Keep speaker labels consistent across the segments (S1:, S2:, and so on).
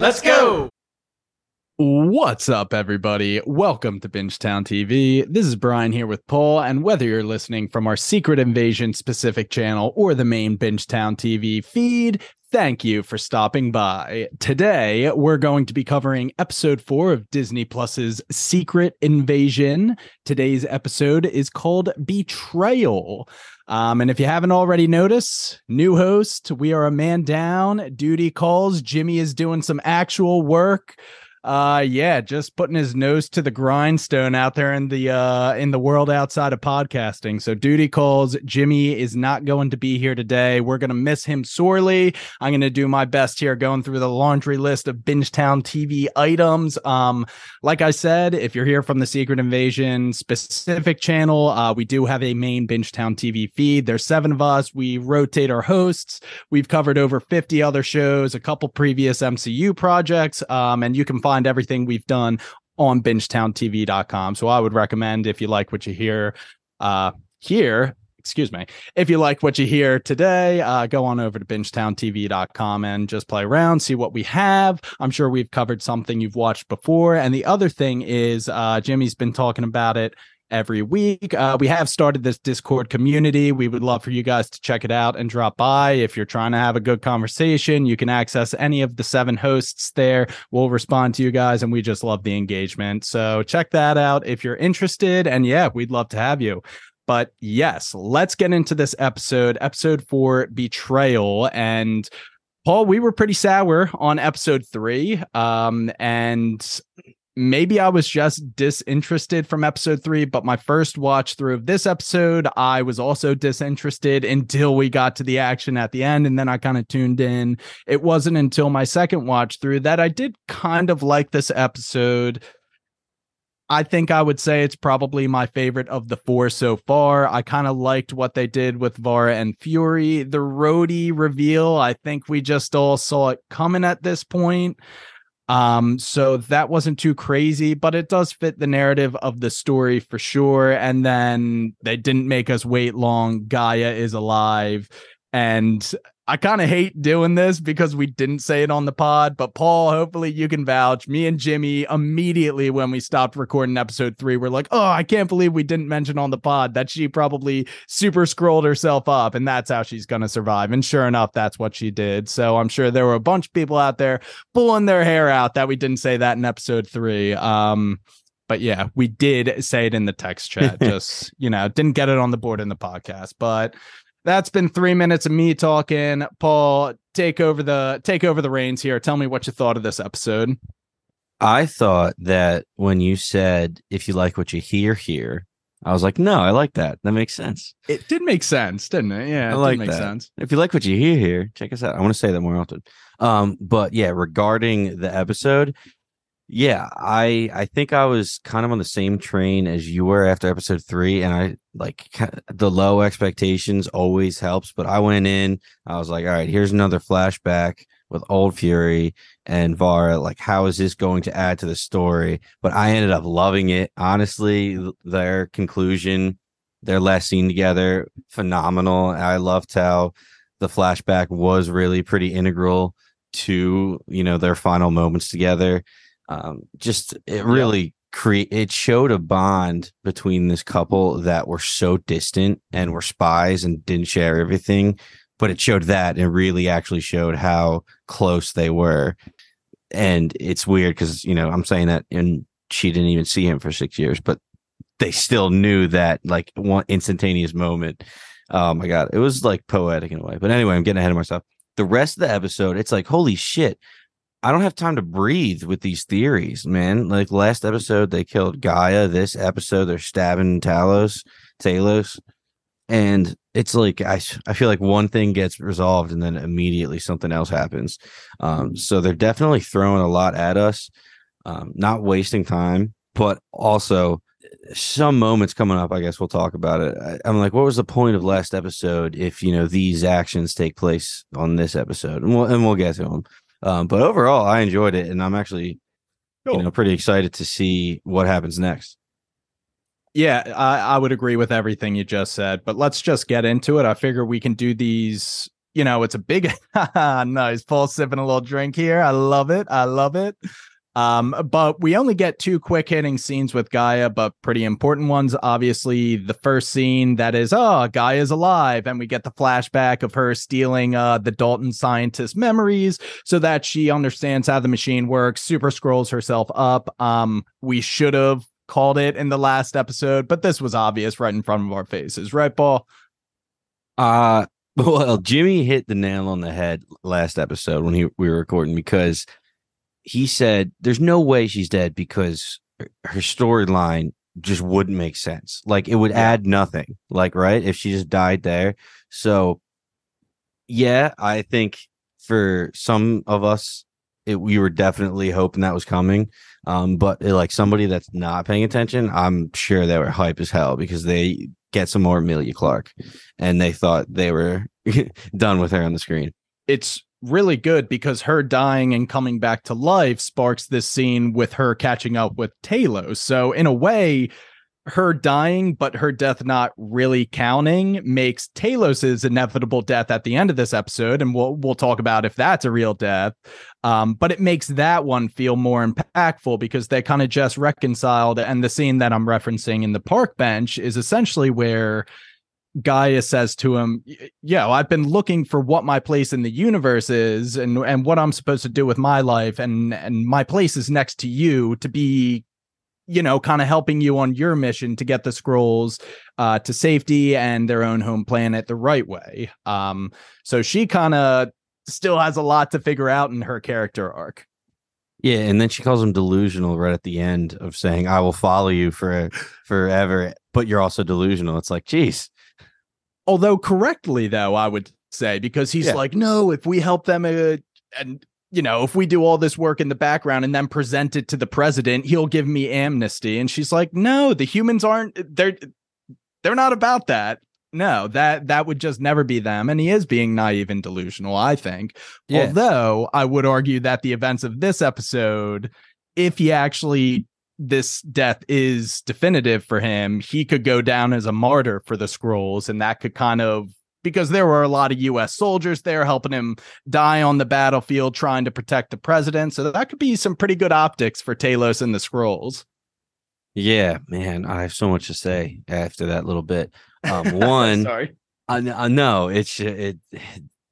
S1: Let's go.
S2: What's up, everybody? Welcome to Bingetown TV. This is Brian here with Paul, and whether you're listening from our Secret Invasion specific channel or the main Bingetown TV feed, thank you for stopping by. Today, we're going to be covering episode four of Disney Plus's Secret Invasion. Today's episode is called Betrayal. Um, and if you haven't already noticed, new host, we are a man down. Duty calls. Jimmy is doing some actual work uh yeah just putting his nose to the grindstone out there in the uh in the world outside of podcasting. So duty calls. Jimmy is not going to be here today. We're gonna miss him sorely. I'm gonna do my best here going through the laundry list of bingetown tv items. Um like i said if you're here from the secret invasion specific channel uh we do have a main bingetown tv feed. There's seven of us. We rotate our hosts. We've covered over 50 other shows a couple previous mcu projects um and you can find everything we've done on bingetowntv.com. So I would recommend if you like what you hear uh here, excuse me, if you like what you hear today, uh go on over to bingetowntv.com and just play around, see what we have. I'm sure we've covered something you've watched before. And the other thing is uh Jimmy's been talking about it every week. Uh, we have started this Discord community. We would love for you guys to check it out and drop by. If you're trying to have a good conversation, you can access any of the seven hosts there. We'll respond to you guys, and we just love the engagement. So check that out if you're interested. And yeah, we'd love to have you. But yes, let's get into this episode, episode four Betrayal. And Paul, we were pretty sour on episode three. Um, and maybe I was just disinterested from episode three, but my first watch through of this episode, I was also disinterested until we got to the action at the end. And then I kind of tuned in. It wasn't until my second watch through that I did kind of like this episode. I think I would say it's probably my favorite of the four so far. I kind of liked what they did with Vara and Fury. The Rhodey reveal, I think we just all saw it coming at this point. Um, so that wasn't too crazy, but it does fit the narrative of the story for sure. And then they didn't make us wait long. Gaia is alive. And I kind of hate doing this because we didn't say it on the pod, but Paul, hopefully you can vouch. Me and Jimmy immediately when we stopped recording episode three, we're like, oh, I can't believe we didn't mention on the pod that she probably super Skrulled herself up and that's how she's going to survive. And sure enough, that's what she did. So I'm sure there were a bunch of people out there pulling their hair out that we didn't say that in episode three. Um, but yeah, we did say it in the text chat. Just, you know, didn't get it on the board in the podcast. But that's been three minutes of me talking. Paul, take over the take over the reins here. Tell me what you thought of this episode.
S3: I thought that when you said if you like what you hear here, I was like, no, I like that. That makes sense.
S2: It did make sense, didn't it? Yeah,
S3: I
S2: it
S3: like
S2: make
S3: that.
S2: sense.
S3: If you like what you hear here, check us out. I want to say that more often. Um, but yeah, regarding the episode, yeah, I I think I was kind of on the same train as you were after episode three, and I like the low expectations always helps. But I went in, I was like, all right, here's another flashback with old Fury and Vara. Like, how is this going to add to the story? But I ended up loving it. Honestly, their conclusion, their last scene together, phenomenal. I loved how the flashback was really pretty integral to you know their final moments together um just it really create it showed a bond between this couple that were so distant and were spies and didn't share everything but it showed that and really actually showed how close they were. And it's weird because you know i'm saying that and she didn't even see him for six years but they still knew that like one instantaneous moment. Oh my god it was like poetic in a way but anyway i'm getting ahead of myself. The rest of the episode it's like holy shit I don't have time to breathe with these theories, man. Like last episode, they killed Gaia. This episode, they're stabbing Talos, Talos, and it's like I I feel like one thing gets resolved and then immediately something else happens. Um, so they're definitely throwing a lot at us, um, not wasting time, but also some moments coming up. I guess we'll talk about it. I, I'm like, what was the point of last episode if you know these actions take place on this episode? And we'll and we'll get to them. Um, but overall, I enjoyed it, and I'm actually, you know, pretty excited to see what happens next.
S2: Yeah, I, I would agree with everything you just said, but let's just get into it. I figure we can do these you know, it's a big nice. Paul sipping a little drink here. I love it. I love it. Um, but we only get two quick hitting scenes with Gaia, but pretty important ones. Obviously, the first scene that is, oh, Gaia's alive, and we get the flashback of her stealing uh, the Dalton scientist memories so that she understands how the machine works, super Skrulls herself up. Um, we should have called it in the last episode, but this was obvious right in front of our faces, right, Paul?
S3: Uh well, Jimmy hit the nail on the head last episode when he we were recording because he said there's no way she's dead because her storyline just wouldn't make sense. Like it would add nothing. Like right if she just died there. So yeah, I think for some of us it, we were definitely hoping that was coming. Um, but it, like somebody that's not paying attention, I'm sure they were hype as hell because they get some more Emilia Clarke, and they thought they were done with her on the screen.
S2: It's really good because her dying and coming back to life sparks this scene with her catching up with Talos. So in a way, her dying but her death not really counting makes Talos's inevitable death at the end of this episode and we'll we'll talk about if that's a real death. Um, but it makes that one feel more impactful because they kind of just reconciled and the scene that I'm referencing in the park bench is essentially where Gaia says to him, "Yeah, I've been looking for what my place in the universe is and and what I'm supposed to do with my life and and my place is next to you to be you know, kind of helping you on your mission to get the Skrulls uh, to safety and their own home planet the right way. Um, so she kind of still has a lot to figure out in her character arc.
S3: Yeah, and then she calls him delusional right at the end of saying, "I will follow you for forever," but you're also delusional. It's like, geez,
S2: although correctly though i would say because he's yeah. like no if we help them uh, and you know if we do all this work in the background and then present it to the president he'll give me amnesty and she's like no the humans aren't they're they're not about that no that that would just never be them and he is being naive and delusional i think yeah. although i would argue that the events of this episode if he actually this death is definitive for him, he could go down as a martyr for the Skrulls, and that could kind of because there were a lot of US soldiers there helping him die on the battlefield trying to protect the president. So that could be some pretty good optics for Talos and the Skrulls.
S3: Yeah, man, I have so much to say after that little bit. Um, one,
S2: sorry,
S3: I, I know it's it, it,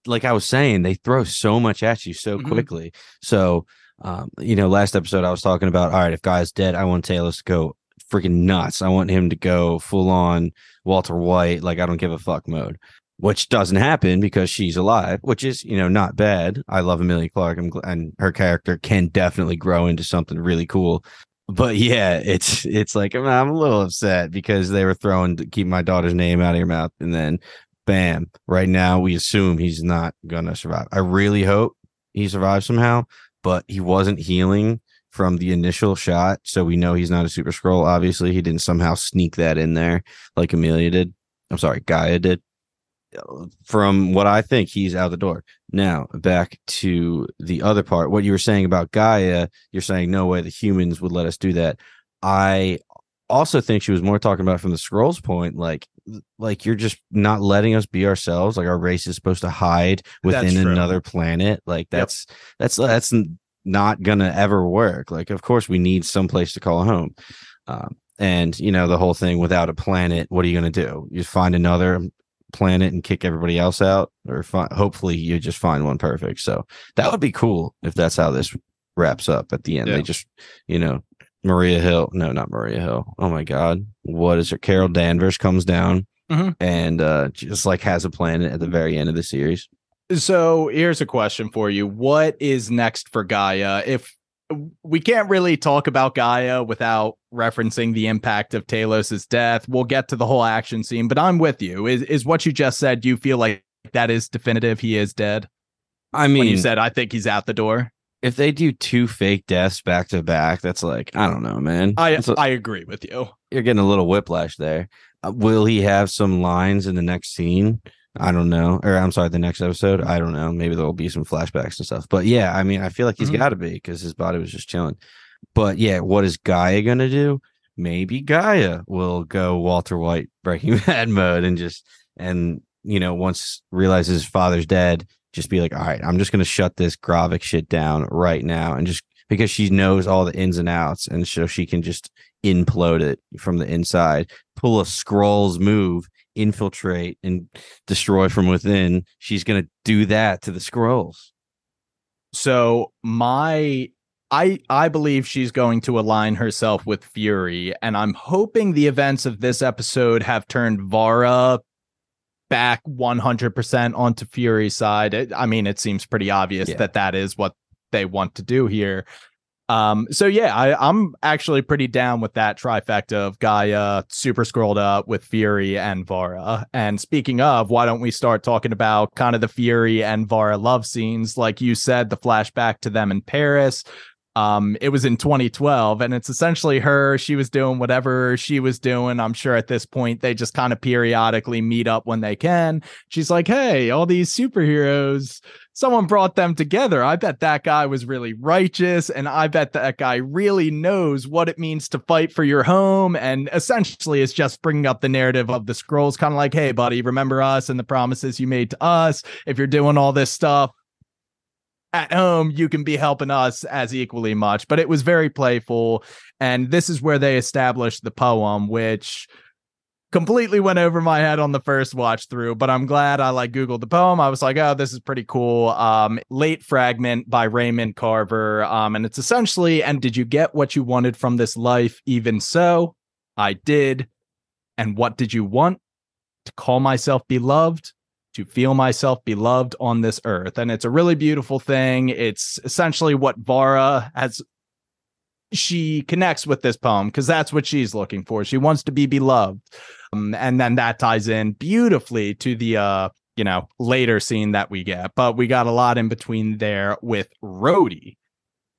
S3: like I was saying, they throw so much at you so mm-hmm. quickly. So um, you know, last episode I was talking about, all right, if Gaia's dead, I want Talos to go freaking nuts. I want him to go full on Walter White, like I don't give a fuck mode, which doesn't happen because she's alive, which is, you know, not bad. I love Emilia Clarke and, and her character can definitely grow into something really cool. But yeah, it's it's like I'm, I'm a little upset because they were throwing to keep my daughter's name out of your mouth, and then bam, right now we assume he's not gonna survive. I really hope he survives somehow, but he wasn't healing from the initial shot. So we know he's not a super Skrull. Obviously, he didn't somehow sneak that in there like Emilia did. I'm sorry, Gaia did. From what I think, he's out the door. Now, back to the other part. What you were saying about Gaia, you're saying no way the humans would let us do that. I also think she was more talking about from the Skrulls point, like like you're just not letting us be ourselves like our race is supposed to hide within another planet like that's yep. that's that's not gonna ever work like of course we need some place to call home um, and you know the whole thing without a planet what are you gonna do you find another planet and kick everybody else out or fi- hopefully you just find one perfect so that would be cool if that's how this wraps up at the end yeah. they just you know Maria Hill. No, not Maria Hill. Oh my God. What is it? Carol Danvers comes down mm-hmm. and uh, just like has a planet at the very end of the series.
S2: So here's a question for you. What is next for Gaia? If we can't really talk about Gaia without referencing the impact of Talos's death, we'll get to the whole action scene, but I'm with you. Is is what you just said, do you feel like that is definitive? He is dead?
S3: I mean,
S2: when you said I think he's out the door
S3: if they do two fake deaths back to back, that's like I don't know, man.
S2: I a, I agree with you.
S3: You're getting a little whiplash there. Uh, will he have some lines in the next scene? I don't know. Or I'm sorry, the next episode. I don't know. Maybe there'll be some flashbacks and stuff. But yeah, I mean, I feel like he's mm-hmm. got to be because his body was just chilling. But yeah, what is Gaia gonna do? Maybe Gaia will go Walter White Breaking Bad mode and just and you know, once realizes his father's dead, just be like, all right, I'm just gonna shut this Gravik shit down right now, and just because she knows all the ins and outs, and so she can just implode it from the inside, pull a Skrull's move, infiltrate and destroy from within. She's gonna do that to the Skrulls.
S2: So my I I believe she's going to align herself with Fury, and I'm hoping the events of this episode have turned Vara back 100% onto Fury's side. It, I mean, it seems pretty obvious yeah. that that is what they want to do here. Um, so yeah, I, I'm actually pretty down with that trifecta of Gaia, super Skrulled up with Fury and Vara. And speaking of, why don't we start talking about kind of the Fury and Vara love scenes? Like you said, the flashback to them in Paris, um, it was in 2012, and it's essentially her. She was doing whatever she was doing. I'm sure at this point they just kind of periodically meet up when they can. She's like, "Hey, all these superheroes, someone brought them together. I bet that guy was really righteous, and I bet that guy really knows what it means to fight for your home." And essentially, it's just bringing up the narrative of the Skrulls, kind of like, "Hey, buddy, remember us and the promises you made to us? If you're doing all this stuff." At home you can be helping us as equally much but it was very playful. And this is where they established the poem which completely went over my head on the first watch through but i'm glad i like googled the poem. I was like oh this is pretty cool. Um late fragment by raymond carver. Um and it's essentially and did you get what you wanted from this life? Even so i did. And what did you want? To call myself beloved to feel myself beloved on this earth. And it's a really beautiful thing. It's essentially what Vara has. She connects with this poem because that's what she's looking for. She wants to be beloved. Um, and then that ties in beautifully to the, uh, you know, later scene that we get. But we got a lot in between there with Rhodey.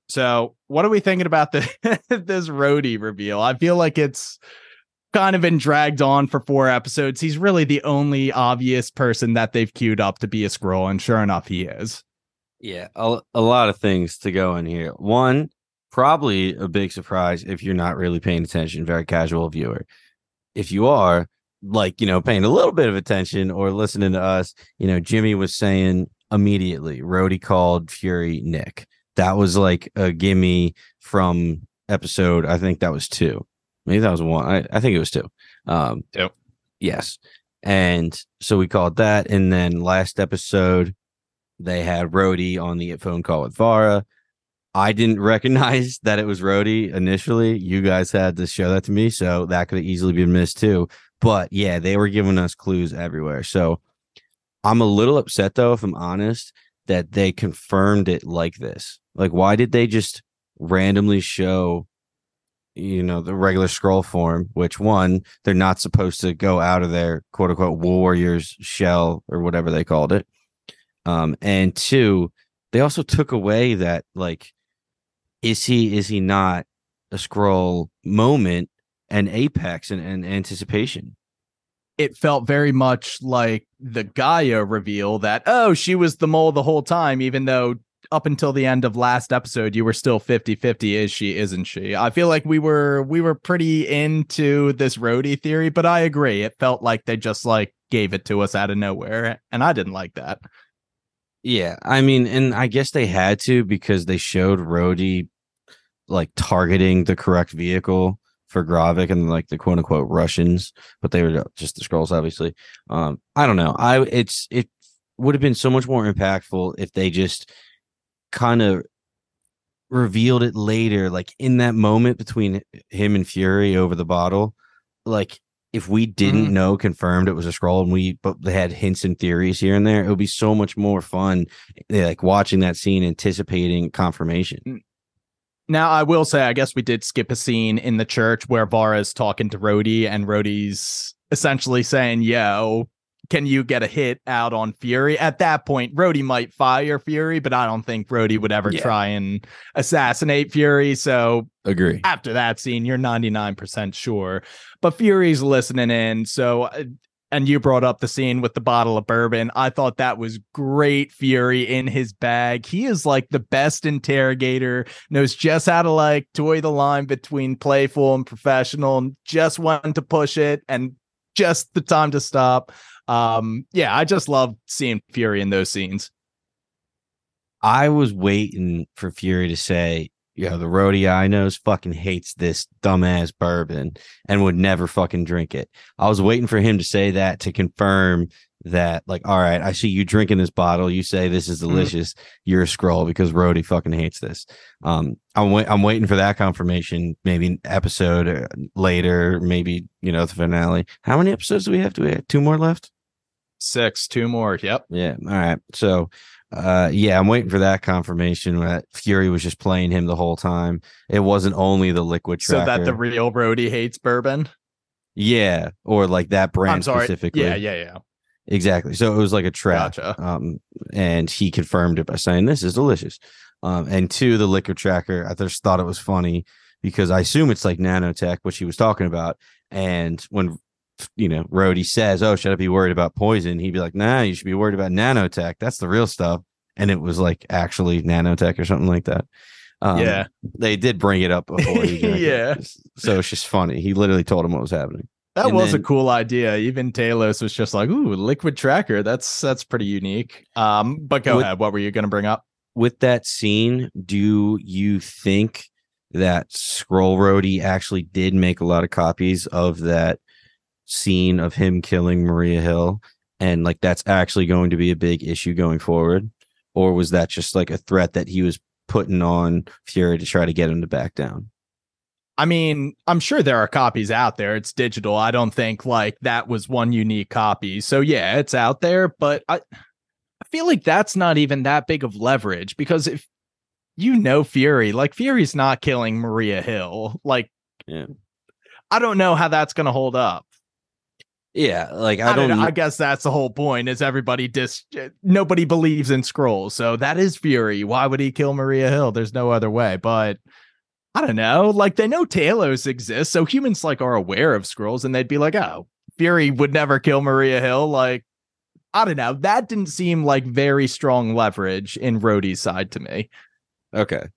S2: So, what are we thinking about the, this Rhodey reveal? I feel like it's kind of been dragged on for four episodes. He's really the only obvious person that they've queued up to be a Skrull, and sure enough, he is.
S3: Yeah, a, a lot of things to go in here. One, probably a big surprise if you're not really paying attention, very casual viewer. If you are, like, you know, paying a little bit of attention or listening to us, you know, Jimmy was saying immediately, Rhodey called Fury Nick. That was like a gimme from episode, I think that was two. Maybe that was one. I, I think it was two. Um,
S2: two.
S3: Yes. And so we called that. And then last episode, they had Rhodey on the phone call with Vara. I didn't recognize that it was Rhodey initially. You guys had to show that to me. So that could have easily been missed too. But yeah, they were giving us clues everywhere. So I'm a little upset though, if I'm honest, that they confirmed it like this. Like, why did they just randomly show you know the regular Skrull form which one they're not supposed to go out of their quote unquote warriors shell or whatever they called it. Um and two they also took away that like is he is he not a Skrull moment and apex and, and anticipation?
S2: It felt very much like the Gaia reveal that, oh, she was the mole the whole time, even though up until the end of last episode you were still 50-50 is she isn't she i feel like we were we were pretty into this Rhodey theory but i agree it felt like they just like gave it to us out of nowhere and i didn't like that
S3: yeah i mean and i guess they had to because they showed Rhodey like targeting the correct vehicle for Gravik and like the quote unquote Russians, but they were just the Skrulls, obviously. Um, I don't know. I it's it would have been so much more impactful if they just kind of revealed it later, like in that moment between him and Fury over the bottle. Like if we didn't mm. know confirmed it was a Skrull and we but they had hints and theories here and there, it would be so much more fun eh, like watching that scene, anticipating confirmation.
S2: Now I will say, I guess we did skip a scene in the church where Vara's talking to Rhodey and Rhodey's essentially saying, "Yo, can you get a hit out on Fury? At that point, Rhodey might fire Fury, but I don't think Rhodey would ever yeah. try and assassinate Fury. So
S3: agree.
S2: After that scene, you're 99% sure. But Fury's listening in. So uh, and you brought up the scene with the bottle of bourbon. I thought that was great. Fury in his bag. He is like the best interrogator, knows just how to like toy the line between playful and professional, and just when to push it and just the time to stop. Um, yeah, I just love seeing Fury in those scenes.
S3: I was waiting for Fury to say, you know, the Rhodey I knows fucking hates this dumbass bourbon and would never fucking drink it. I was waiting for him to say that to confirm that, like, all right, I see you drinking this bottle. You say this is delicious. Mm. You're a Skrull because Rhodey fucking hates this. Um, I'm wait, I'm waiting for that confirmation. Maybe an episode uh, later, maybe you know the finale. How many episodes do we have? Do we have two more left?
S2: Six, two more. Yep.
S3: Yeah. All right. So uh yeah i'm waiting for that confirmation that fury was just playing him the whole time it wasn't only the liquid tracker.
S2: so that the real Rhodey hates bourbon
S3: yeah or like that brand specifically
S2: yeah yeah yeah
S3: exactly so it was like a trap
S2: gotcha.
S3: um and he confirmed it by saying this is delicious um and two the liquor tracker i just thought it was funny because i assume it's like nanotech which he was talking about and when you know, Rhodey says, "Oh, should I be worried about poison?" He'd be like, "Nah, you should be worried about nanotech. That's the real stuff." And it was like actually nanotech or something like that.
S2: Um, yeah,
S3: they did bring it up before.
S2: yeah,
S3: so it's just funny. He literally told him what was happening.
S2: That and was then, a cool idea. Even Talos was just like, "Ooh, liquid tracker. That's that's pretty unique." Um, but go with, ahead. What were you going to bring up
S3: with that scene? Do you think that Skrull Rhodey actually did make a lot of copies of that scene of him killing Maria Hill and like that's actually going to be a big issue going forward or was that just like a threat that he was putting on Fury to try to get him to back down?
S2: I mean, I'm sure there are copies out there. It's digital. I don't think like that was one unique copy. So yeah, it's out there, but I I feel like that's not even that big of leverage because if you know Fury, like Fury's not killing Maria Hill. Like
S3: yeah.
S2: I don't know how that's going to hold up.
S3: Yeah, like I, don't.
S2: Know, I guess that's the whole point. Is everybody dis? Nobody believes in Skrulls, so that is Fury. Why would he kill Maria Hill? There's no other way. But I don't know. Like they know Talos exists, so humans like are aware of Skrulls, and they'd be like, "Oh, Fury would never kill Maria Hill." Like I don't know. That didn't seem like very strong leverage in Rhodey's side to me.
S3: Okay.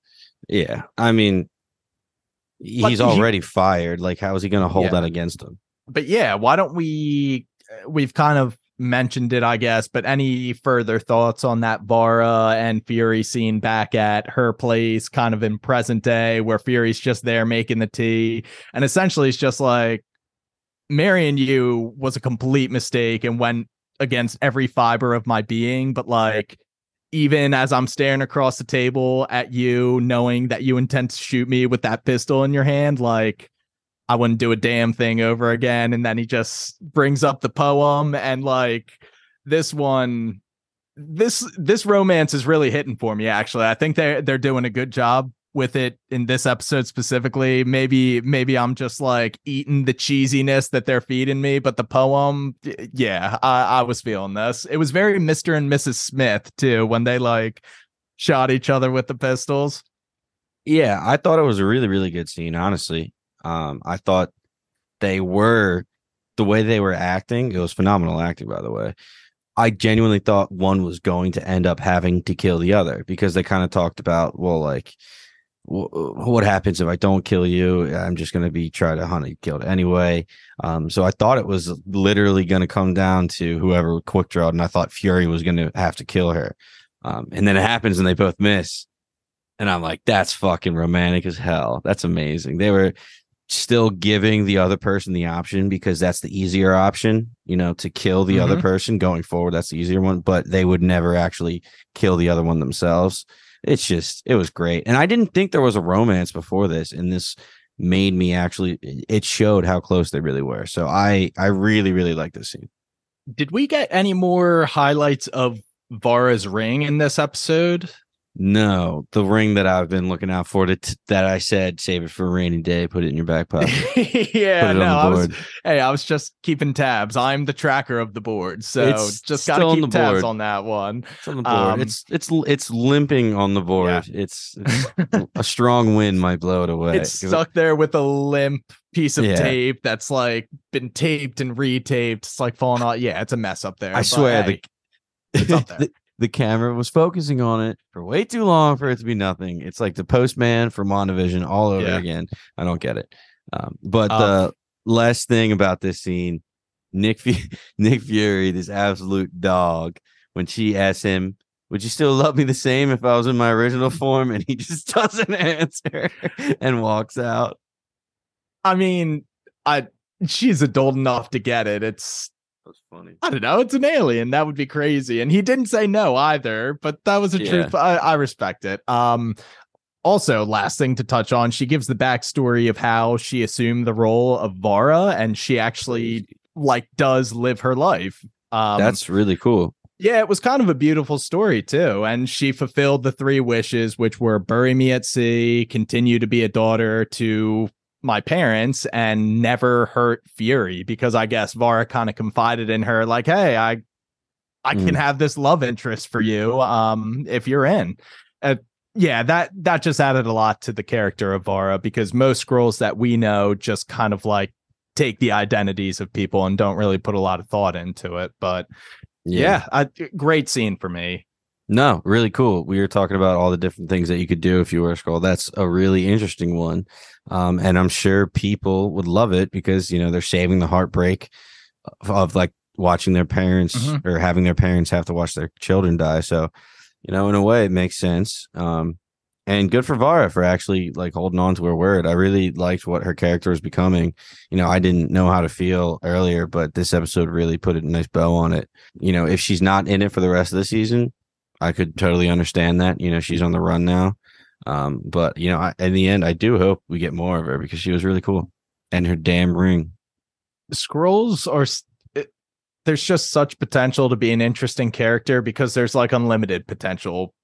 S3: Yeah. I mean, he's already he, fired. Like, how is he going to hold yeah. that against him?
S2: But yeah, why don't we? We've kind of mentioned it, I guess, but any further thoughts on that Vara and Fury scene back at her place, kind of in present day, where Fury's just there making the tea, and essentially it's just like marrying you was a complete mistake and went against every fiber of my being, but like even as I'm staring across the table at you, knowing that you intend to shoot me with that pistol in your hand, like I wouldn't do a damn thing over again. And then he just brings up the poem and like this one this this romance is really hitting for me actually. I think they're they're doing a good job with it in this episode specifically. Maybe maybe I'm just like eating the cheesiness that they're feeding me, but the poem, yeah, I, I was feeling this. It was very Mr. and Mrs. Smith too when they like shot each other with the pistols.
S3: Yeah, I thought it was a really really good scene, honestly. Um, I thought they were the way they were acting. It was phenomenal acting, by the way. I genuinely thought one was going to end up having to kill the other because they kind of talked about, well, like, what happens if I don't kill you? I'm just going to be trying to hunt and killed anyway. Um, so I thought it was literally going to come down to whoever quick drawed, and I thought Fury was going to have to kill her. Um, and then it happens, and they both miss. And I'm like, that's fucking romantic as hell. That's amazing. They were still giving the other person the option because that's the easier option, you know, to kill the mm-hmm. other person going forward. That's the easier one, but they would never actually kill the other one themselves. It's just, it was great. And I didn't think there was a romance before this, and this made me actually, it showed how close they really were. So I, I really, really like this scene.
S2: Did we get any more highlights of Vara's ring in this episode?
S3: No, the ring that I've been looking out for to, that I said save it for a rainy day, put it in your back pocket.
S2: yeah, no, I was hey, I was just keeping tabs. I'm the tracker of the board, so it's just gotta keep tabs board. on that one.
S3: It's on the board. Um, it's it's it's limping on the board. Yeah. It's, it's a strong wind might blow it away.
S2: It's stuck there with a limp piece of yeah. tape that's like been taped and retaped. It's like falling off. Yeah, it's a mess up there.
S3: I swear hey, the, the, the camera was focusing on it for way too long for it to be nothing. It's like the postman for WandaVision all over yeah. again. I don't get it. Um, but um, the last thing about this scene Nick Fu- Nick Fury, this absolute dog, when she asks him, "Would you still love me the same if I was in my original form?" and he just doesn't answer and walks out.
S2: I mean, I she's adult enough to get it. It's
S3: That's funny.
S2: I don't know. It's an alien. That would be crazy. And he didn't say no either, but that was a
S3: Yeah.
S2: truth. I, I respect it. Um, also, last thing to touch on, she gives the backstory of how she assumed the role of Vara, and she actually like does live her life. Um,
S3: That's really cool.
S2: yeah, it was kind of a beautiful story too. And she fulfilled the three wishes, which were bury me at sea, continue to be a daughter to my parents, and never hurt Fury. Because I guess Vara kind of confided in her, like, hey, I I can
S3: Mm.
S2: have this love interest for you um if you're in. Uh, yeah, that that just added a lot to the character of Vara because most Skrulls that we know just kind of like take the identities of people and don't really put a lot of thought into it. But yeah, I, great scene for me.
S3: No, really cool. We were talking about all the different things that you could do if you were a Skrull. That's a really interesting one. Um, and I'm sure people would love it because, you know, they're saving the heartbreak of, of like watching their parents
S2: Mhm.
S3: or having their parents have to watch their children die. So, you know, in a way, it makes sense. Um, and good for Vara for actually like holding on to her word. I really liked what her character was becoming. You know, I didn't know how to feel earlier, but this episode really put a nice bow on it. You know, if she's not in it for the rest of the season, I could totally understand that. You know, she's on the run now. Um, but you know, I, in the end, I do hope we get more of her because she was really cool, and her damn ring.
S2: Skrulls are it, there's just such potential to be an interesting character because there's like unlimited potential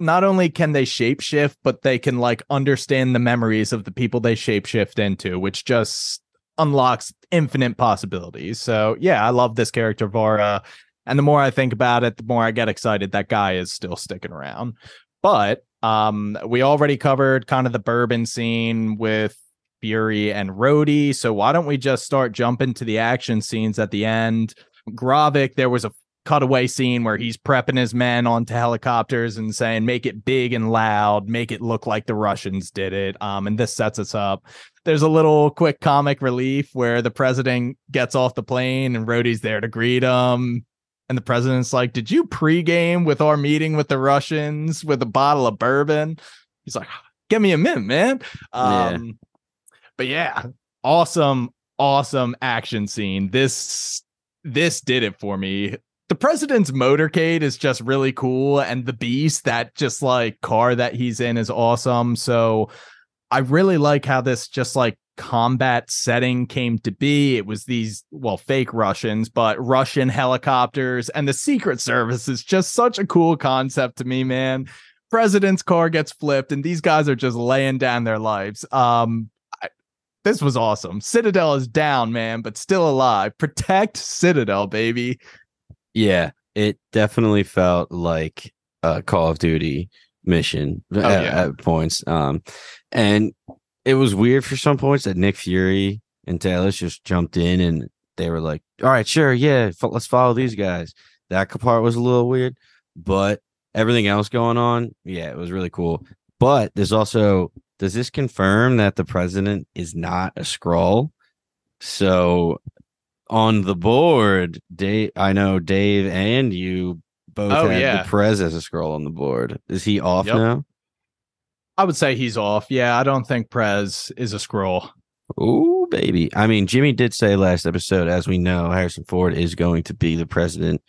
S2: not only can they shapeshift but they can like understand the memories of the people they shapeshift into which just unlocks infinite possibilities so yeah i love this character vara and the more i think about it the more i get excited that guy is still sticking around but um we already covered kind of the bourbon scene with Fury and Rhodey. So why don't we just start jumping to the action scenes at the end? Gravik, there was a cutaway scene where he's prepping his men onto helicopters and saying, make it big and loud, make it look like the Russians did it. Um, and this sets us up. There's a little quick comic relief where the president gets off the plane and Rhodey's there to greet him. And the president's like, Did you pregame with our meeting with the Russians with a bottle of bourbon? He's like, Give me a minute, man.
S3: Yeah.
S2: Um, but yeah, awesome, awesome action scene. This this did it for me. The president's motorcade is just really cool, and the beast, that just like car that he's in, is awesome. So I really like how this just like combat setting came to be. It was these, well, fake Russians, but Russian helicopters, and the Secret Service is just such a cool concept to me, man. President's car gets flipped, and these guys are just laying down their lives. Um, I, this was awesome. Citadel is down, man, but still alive. Protect Citadel, baby.
S3: Yeah, it definitely felt like a Call of Duty mission at,
S2: yeah.
S3: at points. Um, and it was weird for some points that Nick Fury and Taylor just jumped in and they were like, "All right, sure, yeah, let's follow these guys." That part was a little weird, but everything else going on, yeah, it was really cool. But there's also does this confirm that the president is not a Skrull? So on the board, Dave, I know Dave and you both
S2: Oh,
S3: had
S2: yeah.
S3: the Prez as a scroll on the board. Is he off
S2: Yep.
S3: now?
S2: I would say he's off. Yeah, I don't think Prez is a Skrull.
S3: Ooh, baby. I mean, Jimmy did say last episode, as we know, Harrison Ford is going to be the president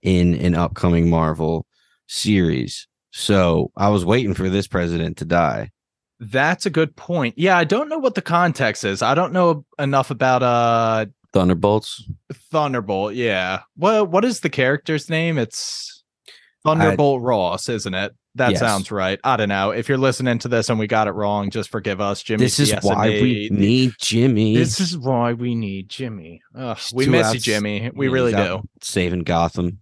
S3: in an upcoming Marvel series. So I was waiting for this president to die.
S2: That's a good point. Yeah, I don't know what the context is. I don't know enough about uh
S3: Thunderbolts.
S2: Thunderbolt. Yeah. Well, what is the character's name? It's Thunderbolt Ross, isn't it? That
S3: Yes.
S2: sounds right. I don't know. If you're listening to this and we got it wrong, just forgive us, Jimmy.
S3: This is why we need Jimmy.
S2: This is why we need Jimmy. Ugh, we miss you, Jimmy. We really do.
S3: saving Gotham.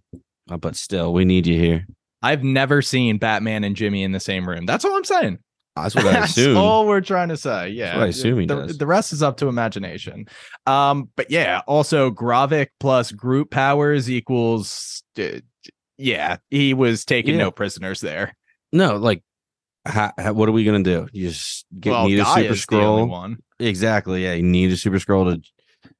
S3: Uh, but still, we need you here.
S2: I've never seen Batman and Jimmy in the same room. That's all I'm saying.
S3: That's what I
S2: That's
S3: assume.
S2: all we're trying to say. Yeah.
S3: what I assume he
S2: the,
S3: does.
S2: the rest is up to imagination. Um, but yeah, also Gravik plus group powers equals uh, yeah, he was taking
S3: Yeah.
S2: no prisoners there.
S3: No, like, ha, ha- what are we gonna do? You just get
S2: well,
S3: need a super
S2: is
S3: Skrull.
S2: one.
S3: Exactly. Yeah, you need a super Skrull to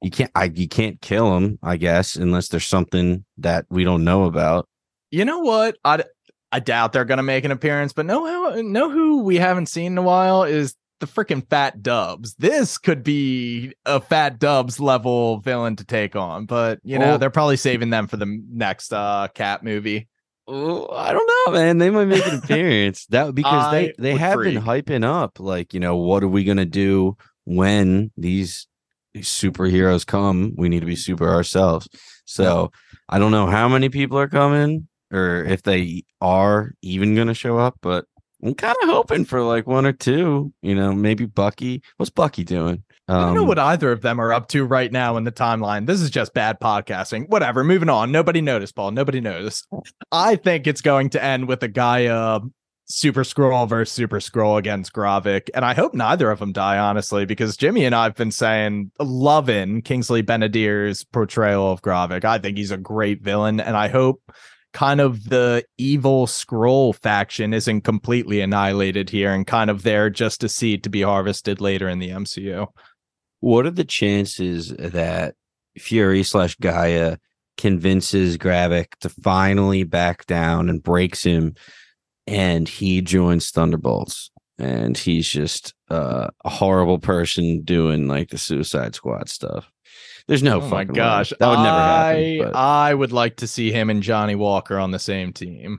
S3: you can't I you can't kill him, I guess, unless there's something that we don't know about.
S2: You know what? I I doubt they're gonna make an appearance, but know know who we haven't seen in a while is the freaking Fat Dubs. This could be a Fat Dubs level villain to take on, but you know
S3: Oh.
S2: they're probably saving them for the next uh cat movie.
S3: Oh, I don't know, man. They might make an appearance. That because they
S2: I
S3: they have been hyping up, like you know, what are we gonna do when these, these superheroes come? We need to be super ourselves. So I don't know how many people are coming or if they are even gonna show up, but I'm kind of hoping for like one or two. You know, maybe Bucky. What's Bucky doing?
S2: I don't know
S3: Um,
S2: what either of them are up to right now in the timeline. This is just bad podcasting. Whatever. Moving on. Nobody noticed, Paul. Nobody noticed. I think it's going to end with a Gaia Super Skrull versus Super Skrull against Gravik. And I hope neither of them die, honestly, because Jimmy and I have been saying, loving Kingsley Ben-Adir's portrayal of Gravik. I think he's a great villain. And I hope kind of the evil Skrull faction isn't completely annihilated here and kind of there just a seed to be harvested later in the MCU.
S3: What are the chances that Fury slash Gaia convinces Gravik to finally back down and breaks him, and he joins Thunderbolts, and he's just uh, a horrible person doing like the Suicide Squad stuff? There's no
S2: oh my
S3: fucking way.
S2: gosh,
S3: that would never happen. but-
S2: I would like to see him and Johnny Walker on the same team.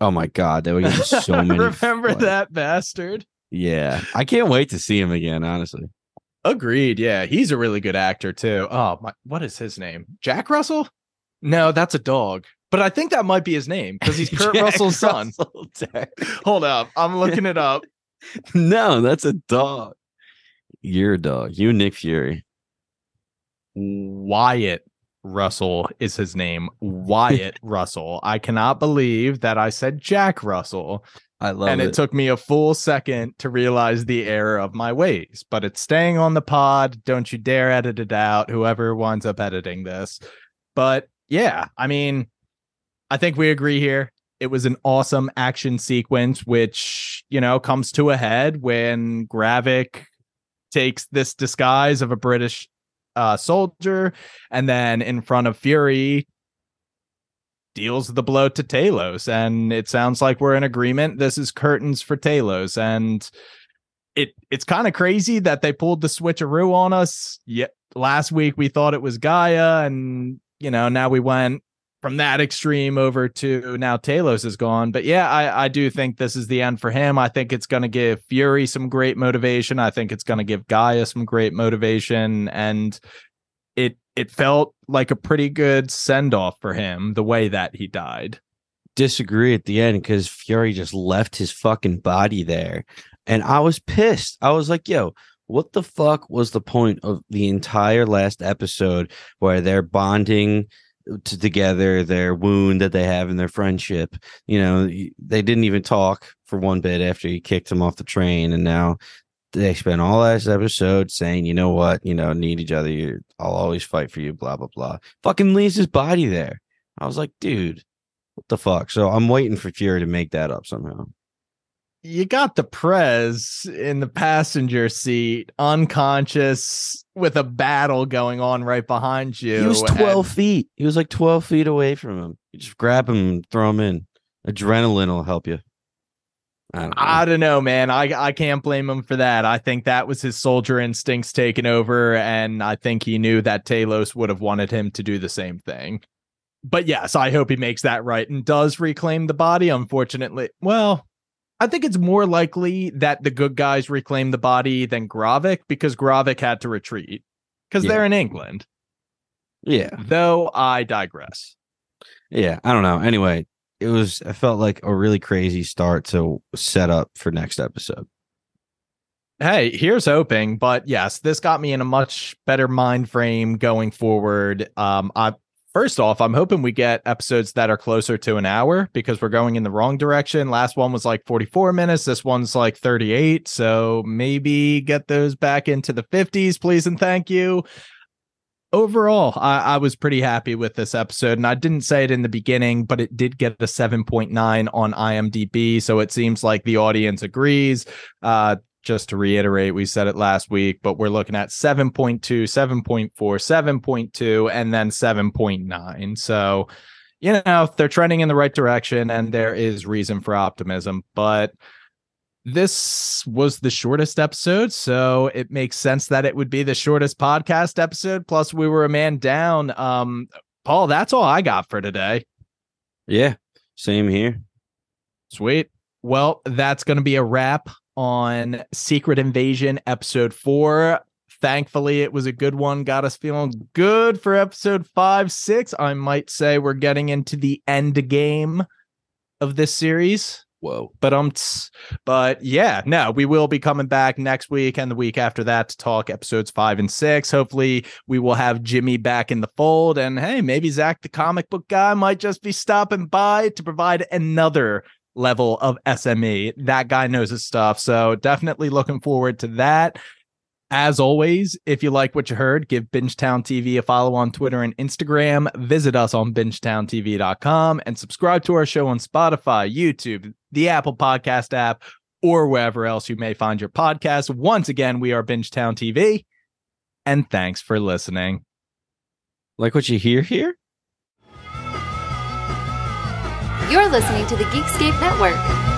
S3: oh my god, that would give so many.
S2: Remember that bastard?
S3: Yeah, I can't wait to see him again. Honestly,
S2: Agreed. Yeah, he's a really good actor too. Oh my, what is his name? Jack Russell? No, that's a dog. But I think that might be his name because he's Kurt Russell's son.
S3: Russell
S2: Hold up, I'm looking it up.
S3: no, that's a dog. You're a dog. You Nick Fury.
S2: Wyatt Russell is his name. Wyatt Russell. I cannot believe that I said Jack Russell.
S3: I love it.
S2: and it. took me a full second to realize the error of my ways, but it's staying on the pod. Don't you dare edit it out, whoever winds up editing this. But yeah, I mean, I think we agree here. It was an awesome action sequence, which, you know, comes to a head when Gravik takes this disguise of a British uh, soldier and then in front of Fury deals the blow to Talos. And it sounds like we're in agreement. This is curtains for Talos. And it it's kind of crazy that they pulled the switcheroo on us. Yeah, last week we thought it was Gaia, and you know, now we went from that extreme over to now Talos is gone. But yeah, I, I do think this is the end for him. I think it's going to give Fury some great motivation. I think it's going to give Gaia some great motivation. And it it felt like a pretty good send off for him the way that he died.
S3: disagree at the end because Fury just left his fucking body there. And I was pissed. I was like, yo, what the fuck was the point of the entire last episode where they're bonding uh, to, together their wound that they have in their friendship? You know, they didn't even talk for one bit after he kicked him off the train. And now they spent all last episode saying, you know what, you know, need each other. You, I'll always fight for you, blah, blah, blah. Fucking leaves his body there. I was like, dude, what the fuck? So I'm waiting for Fury to make that up somehow.
S2: you got the prez in the passenger seat unconscious with a battle going on right behind you
S3: He was
S2: and-
S3: 12 feet. He was like 12 feet away from him. You just grab him and throw him in. Adrenaline will help you. I don't know.
S2: I don't know, man. I I can't blame him for that. I think that was his soldier instincts taking over, and I think he knew that Talos would have wanted him to do the same thing. But yes, I hope he makes that right and does reclaim the body. Unfortunately, well, I think it's more likely that the good guys reclaim the body than Gravik because Gravik had to retreat because
S3: Yeah.
S2: they're in England.
S3: yeah.
S2: Though I digress.
S3: Yeah. I don't know. Anyway, it was, I felt like a really crazy start to set up for next episode.
S2: Hey, here's hoping, but yes, this got me in a much better mind frame going forward. Um, I first off, I'm hoping we get episodes that are closer to an hour because we're going in the wrong direction. Last one was like 44 minutes. This one's like 38. So maybe get those back into the 50s, please and thank you. Overall, I, I was pretty happy with this episode, and I didn't say it in the beginning, but it did get a 7.9 on IMDb. So it seems like the audience agrees. Uh, just to reiterate, we said it last week, but we're looking at 7.2, 7.4, 7.2, and then 7.9. So, you know, they're trending in the right direction and there is reason for optimism. But this was the shortest episode, so it makes sense that it would be the shortest podcast episode. Plus, we were a man down. Um, Paul, that's all I got for today.
S3: Yeah, same here.
S2: Sweet. Well, that's going to be a wrap on Secret Invasion episode four. Thankfully, it was a good one. Got us feeling good for episode five, six. I might say we're getting into the end game of this series.
S3: Whoa.
S2: But um, but yeah, no, we will be coming back next week and the week after that to talk episodes five and six. Hopefully, we will have Jimmy back in the fold, and hey, maybe Zach, the comic book guy, might just be stopping by to provide another level of SME. That guy knows his stuff, so definitely looking forward to that. As always, if you like what you heard, give Bingetown TV a follow on Twitter and Instagram. Visit us on bingetowntv.com and subscribe to our show on Spotify, YouTube, the Apple Podcast app, or wherever else you may find your podcast. Once again, we are Bingetown TV, and thanks for listening.
S3: Like what you hear here?
S1: You're listening to the Geekscape Network.